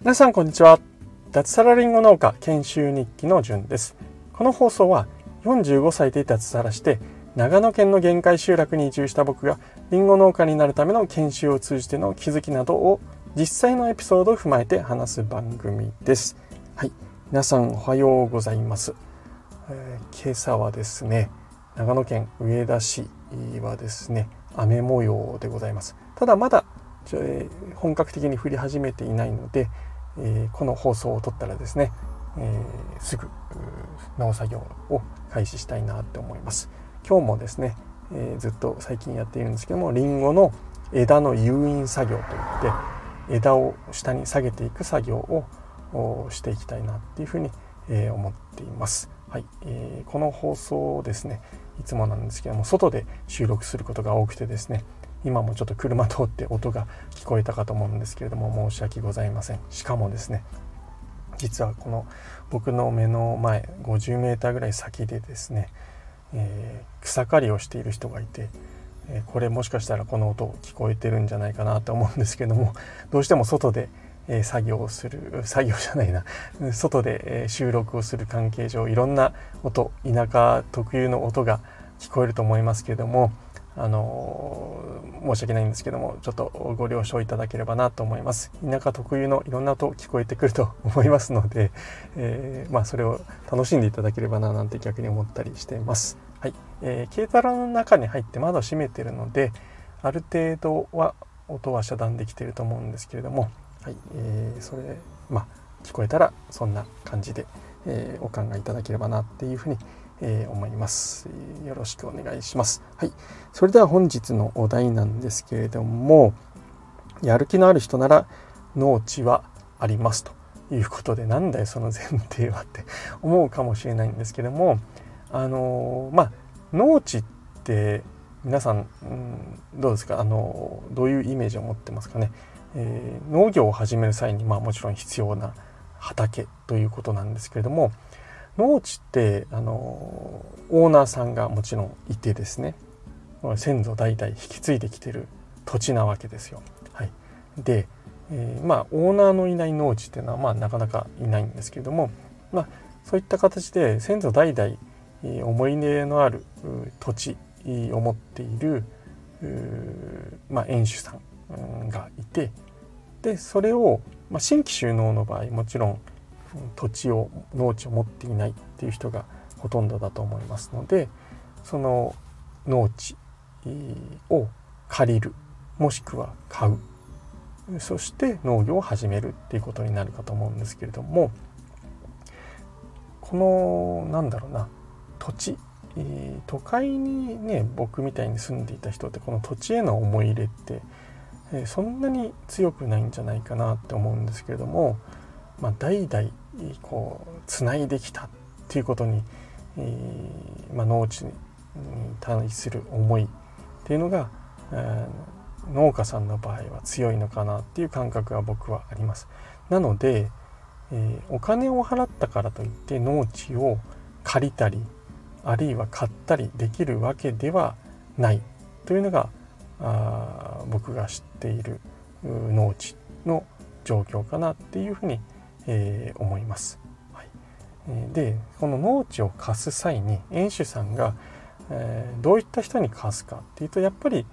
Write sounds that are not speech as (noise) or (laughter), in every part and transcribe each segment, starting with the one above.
皆さんこんにちは。脱サラリンゴ農家研修日記のじゅんです。この放送は45歳で脱サラして長野県の限界集落に移住した僕がリンゴ農家になるための研修を通じての気づきなどを実際のエピソードを踏まえて話す番組です。はい。皆さんおはようございます、えー、今朝はですね長野県上田市はですね雨模様でございますただまだ本格的に降り始めていないのでえ、この放送を撮ったらですね、え、すぐ農作業を開始したいなって思います今日もですね、え、ずっと最近やっているんですけどもりんごの枝の誘引作業といって枝を下に下げていく作業をしていきたいなっていうふうに、思っています。はい、えー、この放送をですねいつもなんですけども外で収録することが多くてですね今もちょっと車通って音が聞こえたかと思うんですけれども申し訳ございません。しかもですね実はこの僕の目の前 50m ぐらい先でですね、えー、草刈りをしている人がいて、えー、これもしかしたらこの音聞こえてるんじゃないかなと思うんですけどもどうしても外で、え、作業をする作業じゃないな。(laughs) 外で、え収録をする関係上いろんな音田舎特有の音が聞こえると思いますけれどもあの申し訳ないんですけどもちょっとご了承いただければなと思います。田舎特有のいろんな音聞こえてくると思いますので、えー、まあ、それを楽しんでいただければななんて逆に思ったりしています。はい、えー、軽トラの中に入って窓閉めてるのである程度は音は遮断できていると思うんですけれどもはい、えー、それまあ聞こえたらそんな感じで、えお考えいただければなっていうふうにえー、思います。よろしくお願いします。はい。それでは本日のお題なんですけれども、やる気のある人なら農地はありますということで、なんだよその前提はって (laughs) 思うかもしれないんですけども、あのー、まあ、農地って皆さん、うん、どうですか？あのどういうイメージを持ってますかね、えー、農業を始める際に、まあ、もちろん必要な畑ということなんですけれども農地ってあのオーナーさんがもちろんいてですね先祖代々引き継いできてる土地なわけですよ。はい、で、えー、まあオーナーのいない農地っていうのはまあなかなかいないんですけれども、まあ、そういった形で先祖代々思い出のある土地を持っている、まあ、園主さんがいてでそれを、まあ、新規収納の場合もちろん土地を農地を持っていないっていう人がほとんどだと思いますのでその農地を借りるもしくは買うそして農業を始めるっていうことになるかと思うんですけれどもこのなんだろうな土地都会にね僕みたいに住んでいた人ってこの土地への思い入れってそんなに強くないんじゃないかなって思うんですけれども、まあ、代々こうつないできたっていうことに、えー、まあ、農地に対する思いっていうのが、えー、農家さんの場合は強いのかなっていう感覚が僕はあります。なので、えー、お金を払ったからといって農地を借りたりあるいは買ったりできるわけではないというのがあ僕が知っている農地の状況かなっていうふうにえー、思います。はい、でこの農地を貸す際に園主さんが、えー、どういった人に貸すかっていうとやっぱり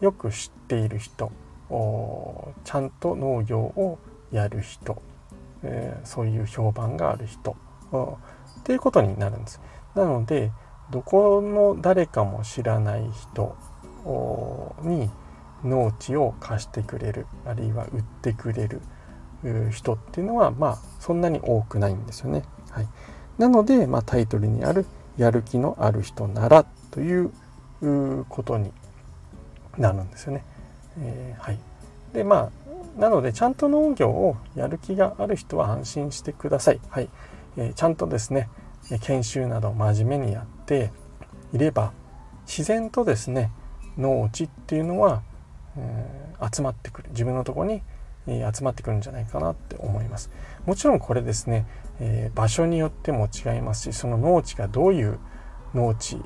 よく知っている人ちゃんと農業をやる人、えー、そういう評判がある人っていうことになるんです。なのでどこの誰かも知らない人に農地を貸してくれるあるいは売ってくれる人っていうのはまあそんなに多くないんですよね。はい、なので、まあ、タイトルにある「やる気のある人なら」ということになるんですよね。えー、はい、でまあなのでちゃんと農業をやる気がある人は安心してください。はいえー、ちゃんとですね研修など真面目にやっていれば自然とですね農地っていうのは、えー、集まってくる自分のところに集まってくるんじゃないかなって思いますもちろんこれですね、えー、場所によっても違いますしその農地がどういう農地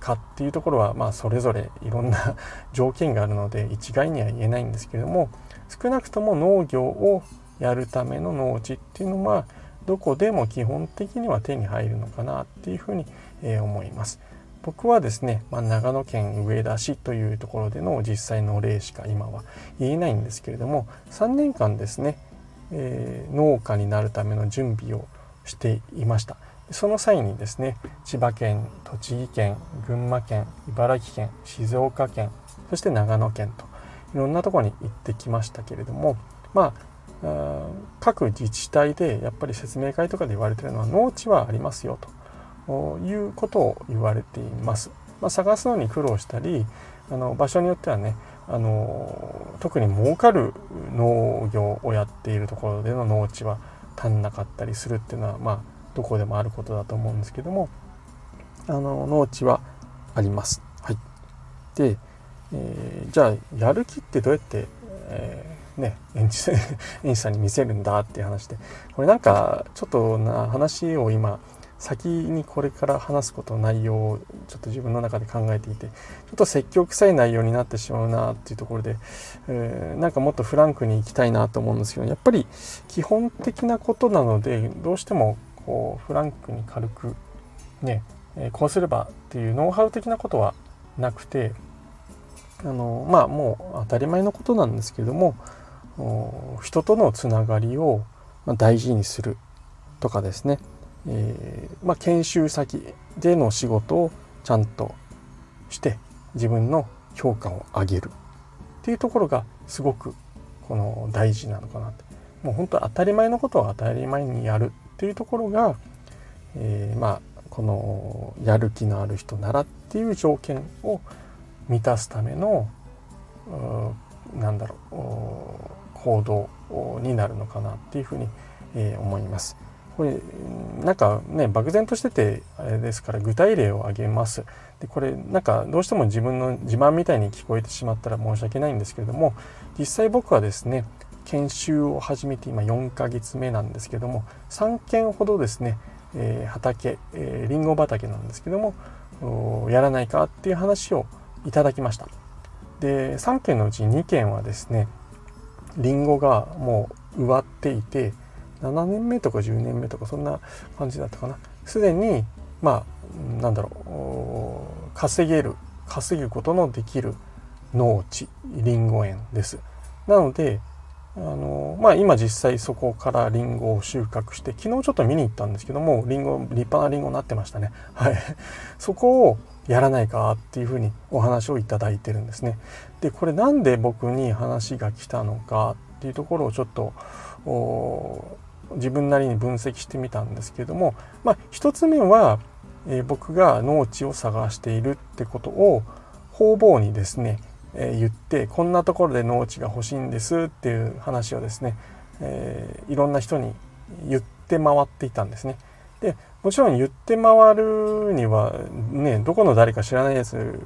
かっていうところは、まあ、それぞれいろんな (laughs) 条件があるので一概には言えないんですけれども少なくとも農業をやるための農地っていうのはどこでも基本的には手に入るのかなっていうふうに、え思います。僕はですね、まあ、長野県上田市というところでの実際の例しか今は言えないんですけれども3年間ですね、えー、農家になるための準備をしていました。その際にですね千葉県栃木県群馬県茨城県静岡県そして長野県といろんなとこに行ってきましたけれどもまあ各自治体でやっぱり説明会とかで言われてるのは農地はありますよと。いうことを言われています。まあ、探すのに苦労したりあの場所によってはねあの特に儲かる農業をやっているところでの農地は足んなかったりするっていうのはまあどこでもあることだと思うんですけどもあの農地はあります。はい、で、えー、じゃあやる気ってどうやって、えー、ね園児 (laughs) さんに見せるんだっていう話でこれなんかちょっとな話を今先にこれから話すこと内容をちょっと自分の中で考えていてちょっと積極臭い内容になってしまうなっていうところで、えー、なんかもっとフランクに行きたいなと思うんですけどやっぱり基本的なことなのでどうしてもこうフランクに軽くね、えー、こうすればっていうノウハウ的なことはなくてあのまあもう当たり前のことなんですけども人とのつながりを大事にするとかですね。えー、まあ、研修先での仕事をちゃんとして自分の評価を上げるっていうところがすごくこの大事なのかなってもう本当当たり前のことは当たり前にやるっていうところが、えー、まあこのやる気のある人ならっていう条件を満たすためのなんだろう行動になるのかなっていうふうに、えー、思います。これなんかね漠然としててあれですから具体例を挙げます。でこれなんかどうしても自分の自慢みたいに聞こえてしまったら申し訳ないんですけれども実際僕はですね研修を始めて今4ヶ月目なんですけども3件ほどですね、えー、畑、えー、リンゴ畑なんですけどもやらないかっていう話をいただきました。で3件のうち2件はですねリンゴがもう植わっていて7年目とか10年目とかそんな感じだったかな。すでにまあなんだろう稼げる稼ぐことのできる農地りんご園です。なのであのまあ今実際そこからりんごを収穫して昨日ちょっと見に行ったんですけどもりんご立派なりんごになってましたね。はい。(laughs) そこをやらないかっていうふうにお話をいただいてるんですね。でこれなんで僕に話が来たのかっていうところをちょっと自分なりに分析してみたんですけれども、まあ、一つ目は、えー、僕が農地を探しているってことを方々にですね、えー、言ってこんなところで農地が欲しいんですっていう話をですね、えー、いろんな人に言って回っていたんですね。でもちろん言って回るにはねどこの誰か知らないやつ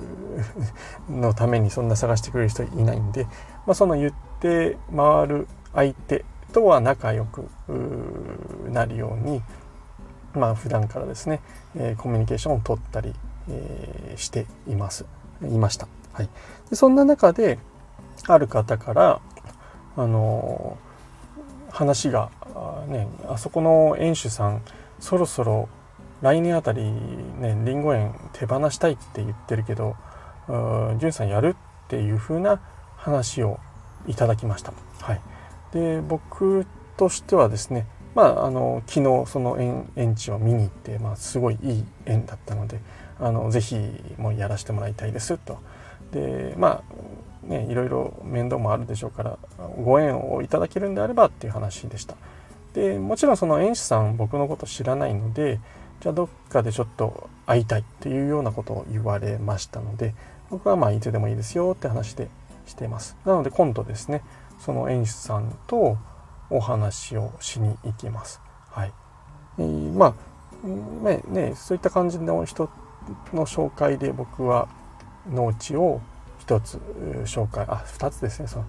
のためにそんな探してくれる人いないんで、まあ、その言って回る相手とは仲良くなるようにまあ普段からですね、えー、コミュニケーションを取ったり、えー、しています。いました、はい、でそんな中である方からあのー、話がねあそこの園主さんそろそろ来年あたりねりんご園手放したいって言ってるけどじゅんさんやるっていう風な話をいただきました。はい、で僕としてはですねまあ、あの昨日その園園地を見に行って、まあ、すごいいい園だったのであのぜひもうやらせてもらいたいですと。でまあねいろいろ面倒もあるでしょうからご縁をいただけるんであればっていう話でした。でもちろんその園主さん僕のこと知らないのでじゃあどっかでちょっと会いたいっていうようなことを言われましたので僕はまあいつでもいいですよって話でしています。なので今度ですねその演出さんとお話をしに行きます。はい。えー、まあ、ね、ね、そういった感じの人の紹介で僕は農地を一つ紹介、あ、二つですね、その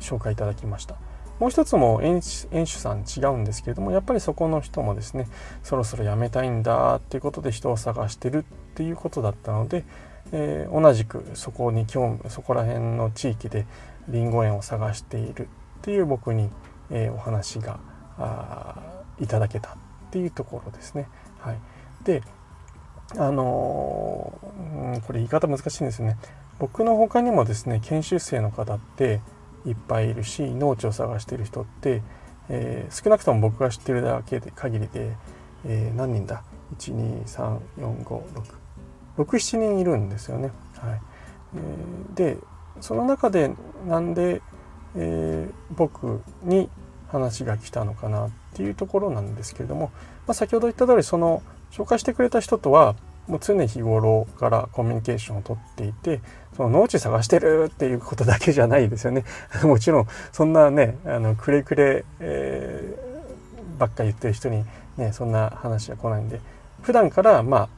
紹介いただきました。もう一つも園主さん違うんですけれどもやっぱりそこの人もですねそろそろ辞めたいんだっていうことで人を探してるっていうことだったので、えー、同じくそこに興味そこら辺の地域でりんご園を探しているっていう僕に、えー、お話がいただけたっていうところですね。はい、であのー、これ言い方難しいんですよね。僕の他にもですね研修生の方っていっぱいいるし農地を探している人って、えー、少なくとも僕が知ってるだけで限りで、えー、何人だ ?123456。67人いるんですよね。はいえー、でその中でなんで、えー、僕に話が来たのかなっていうところなんですけれども、まあ、先ほど言った通りその紹介してくれた人とはもう常日頃からコミュニケーションをとっていてその農地探してるっていうことだけじゃないですよね。(laughs) もちろんそんなねあのくれくれ、えー、ばっか言ってる人にねそんな話は来ないんで普段からまあ、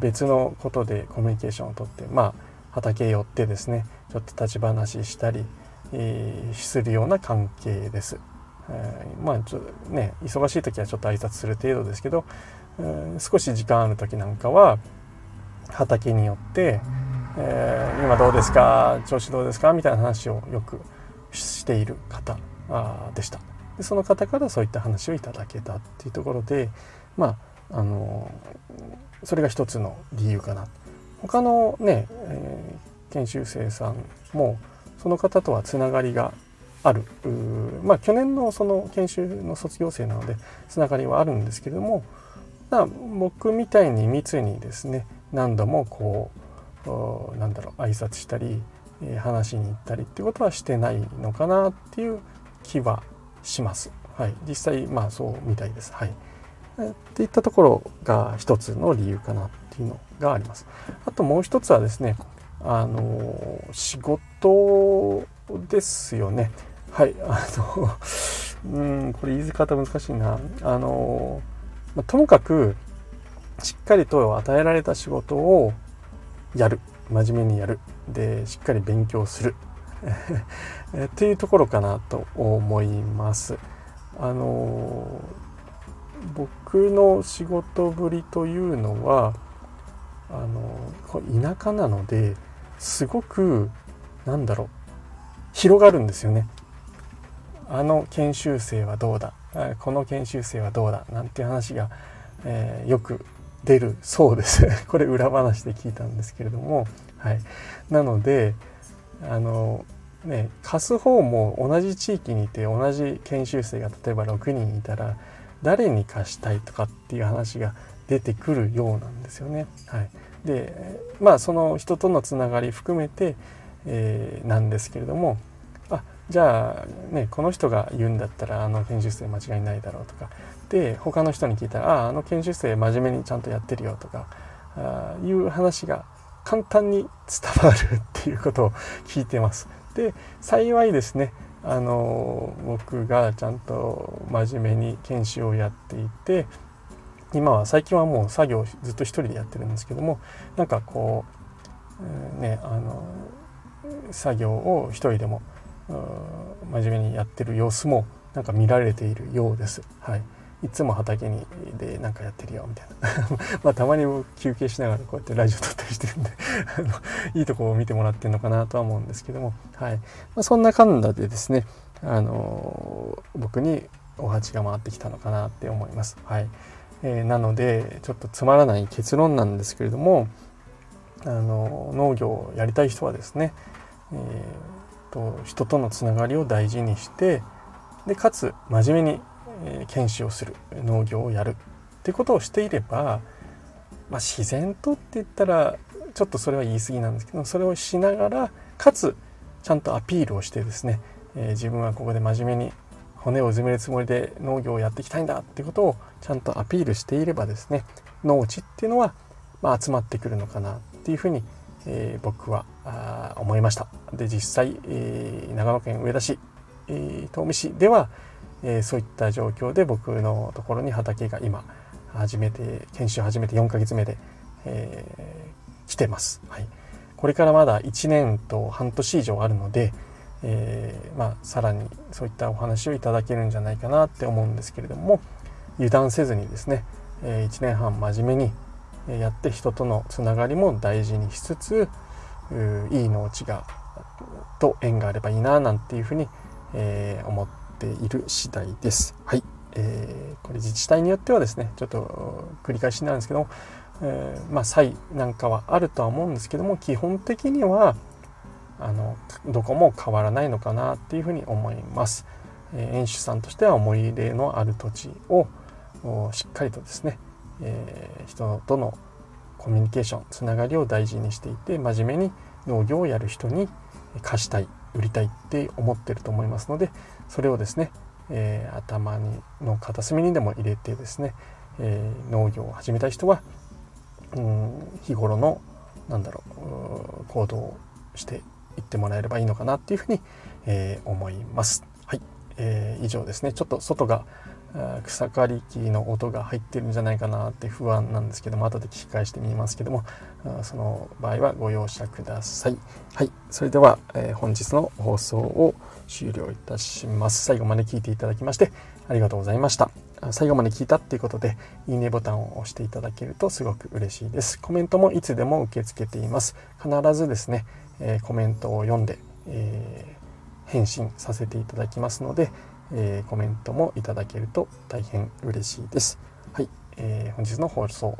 別のことでコミュニケーションをとってまあ畑寄ってですねちょっと立ち話したり、えー、するような関係です。えー、まあちょっとね忙しい時はちょっと挨拶する程度ですけど、えー、少し時間ある時なんかは畑によって、えー、今どうですか？調子どうですか？みたいな話をよくしている方でした。でその方からそういった話をいただけたっていうところでまああのそれが一つの理由かな。他のね、研修生さんもその方とはつながりがあるまあ去年のその研修の卒業生なのでつながりはあるんですけれども僕みたいに密にですね何度もこうなんだろう挨拶したり話しに行ったりってことはしてないのかなっていう気はします。はい、実際まあそうみたいです。はい、っていったところが一つの理由かなっていうのがあります。あともう一つはですねあの仕事ですよね。はい、あの (laughs) うんこれ言い方難しいな。あのまあともかくしっかりと与えられた仕事をやる真面目にやるでしっかり勉強する (laughs) っていうところかなと思います。あの僕の仕事ぶりというのはあの田舎なのですごくなんだろう広がるんですよね。あの研修生はどうだ？この研修生はどうだ？なんて話が、えー、よく出るそうです。(laughs) これ裏話で聞いたんですけれども、はい、なのであのね貸す方も同じ地域にいて同じ研修生が例えば6人いたら誰に貸したいとかっていう話が出てくるようなんですよね。はい、でまあその人とのつながり含めて、えー、なんですけれどもあじゃあねこの人が言うんだったらあの研修生間違いないだろうとかで他の人に聞いたら「あああの研修生真面目にちゃんとやってるよ」とかあいう話が簡単に伝わるっていうことを聞いてます。で幸いですねあの僕がちゃんと真面目に研修をやっていて今は最近はもう作業ずっと一人でやってるんですけどもなんかこう、ねあの作業を一人でも真面目にやってる様子もなんか見られているようです。はい。いつも畑にでなんかやってるよみたいな。(laughs) まあたまに休憩しながらこうやってラジオ撮ったりしてるんで (laughs) いいとこを見てもらってるのかなとは思うんですけども。はい、まあ、そんな感じでですねあのー、僕にお鉢が回ってきたのかなって思います。はい、えー、なのでちょっとつまらない結論なんですけれどもあの、農業をやりたい人はですね、えーと人とのつながりを大事にしてでかつ真面目にえ研修をする農業をやるっていうことをしていれば、まあ、自然とって言ったらちょっとそれは言い過ぎなんですけどそれをしながらかつちゃんとアピールをしてですね、えー、自分はここで真面目に骨をうずめるつもりで農業をやっていきたいんだってことをちゃんとアピールしていればですね農地っていうのは、まあ、集まってくるのかなっていうふうに、えー、僕は思いました。で実際、えー、長野県上田市、えー、東御市ではえ、そういった状況で僕のところに畑が今始めて研修始めて4ヶ月目で、え、来てます、はい、これからまだ1年と半年以上あるので、え、まあ、さらにそういったお話をいただけるんじゃないかなって思うんですけれども油断せずにですね、え1年半真面目にやって人とのつながりも大事にしつついい農地がと縁があればいいななんていうふうに、え、思っている次第です。はい、えー、これ自治体によってはですねちょっと繰り返しになるんですけども、えー、まあ差異なんかはあるとは思うんですけども基本的にはあのどこも変わらないのかなっていうふうに思います。えー、園主さんとしては思い入れのある土地をしっかりとですね、えー、人とのコミュニケーションつながりを大事にしていて真面目に農業をやる人に貸したい売りたいって思ってると思いますのでそれをですね、えー、頭にの片隅にでも入れてですね、えー、農業を始めたい人はうん日頃のなんだろう行動をしていってもらえればいいのかなっていうふうに、えー、思います。はい、えー、以上ですねちょっと外が草刈り機の音が入ってるんじゃないかなって不安なんですけども後で聞き返してみますけどもその場合はご容赦ください。はい。それでは、え、本日の放送を終了いたします。最後まで聞いていただきましてありがとうございました。最後まで聞いたっていうことでいいねボタンを押していただけるとすごく嬉しいです。コメントもいつでも受け付けています。必ずですね、え、コメントを読んで、え、返信させていただきますのでえー、コメントもいただけると大変嬉しいです。はい、えー、本日の放送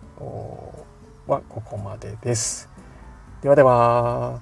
はここまでです。ではでは。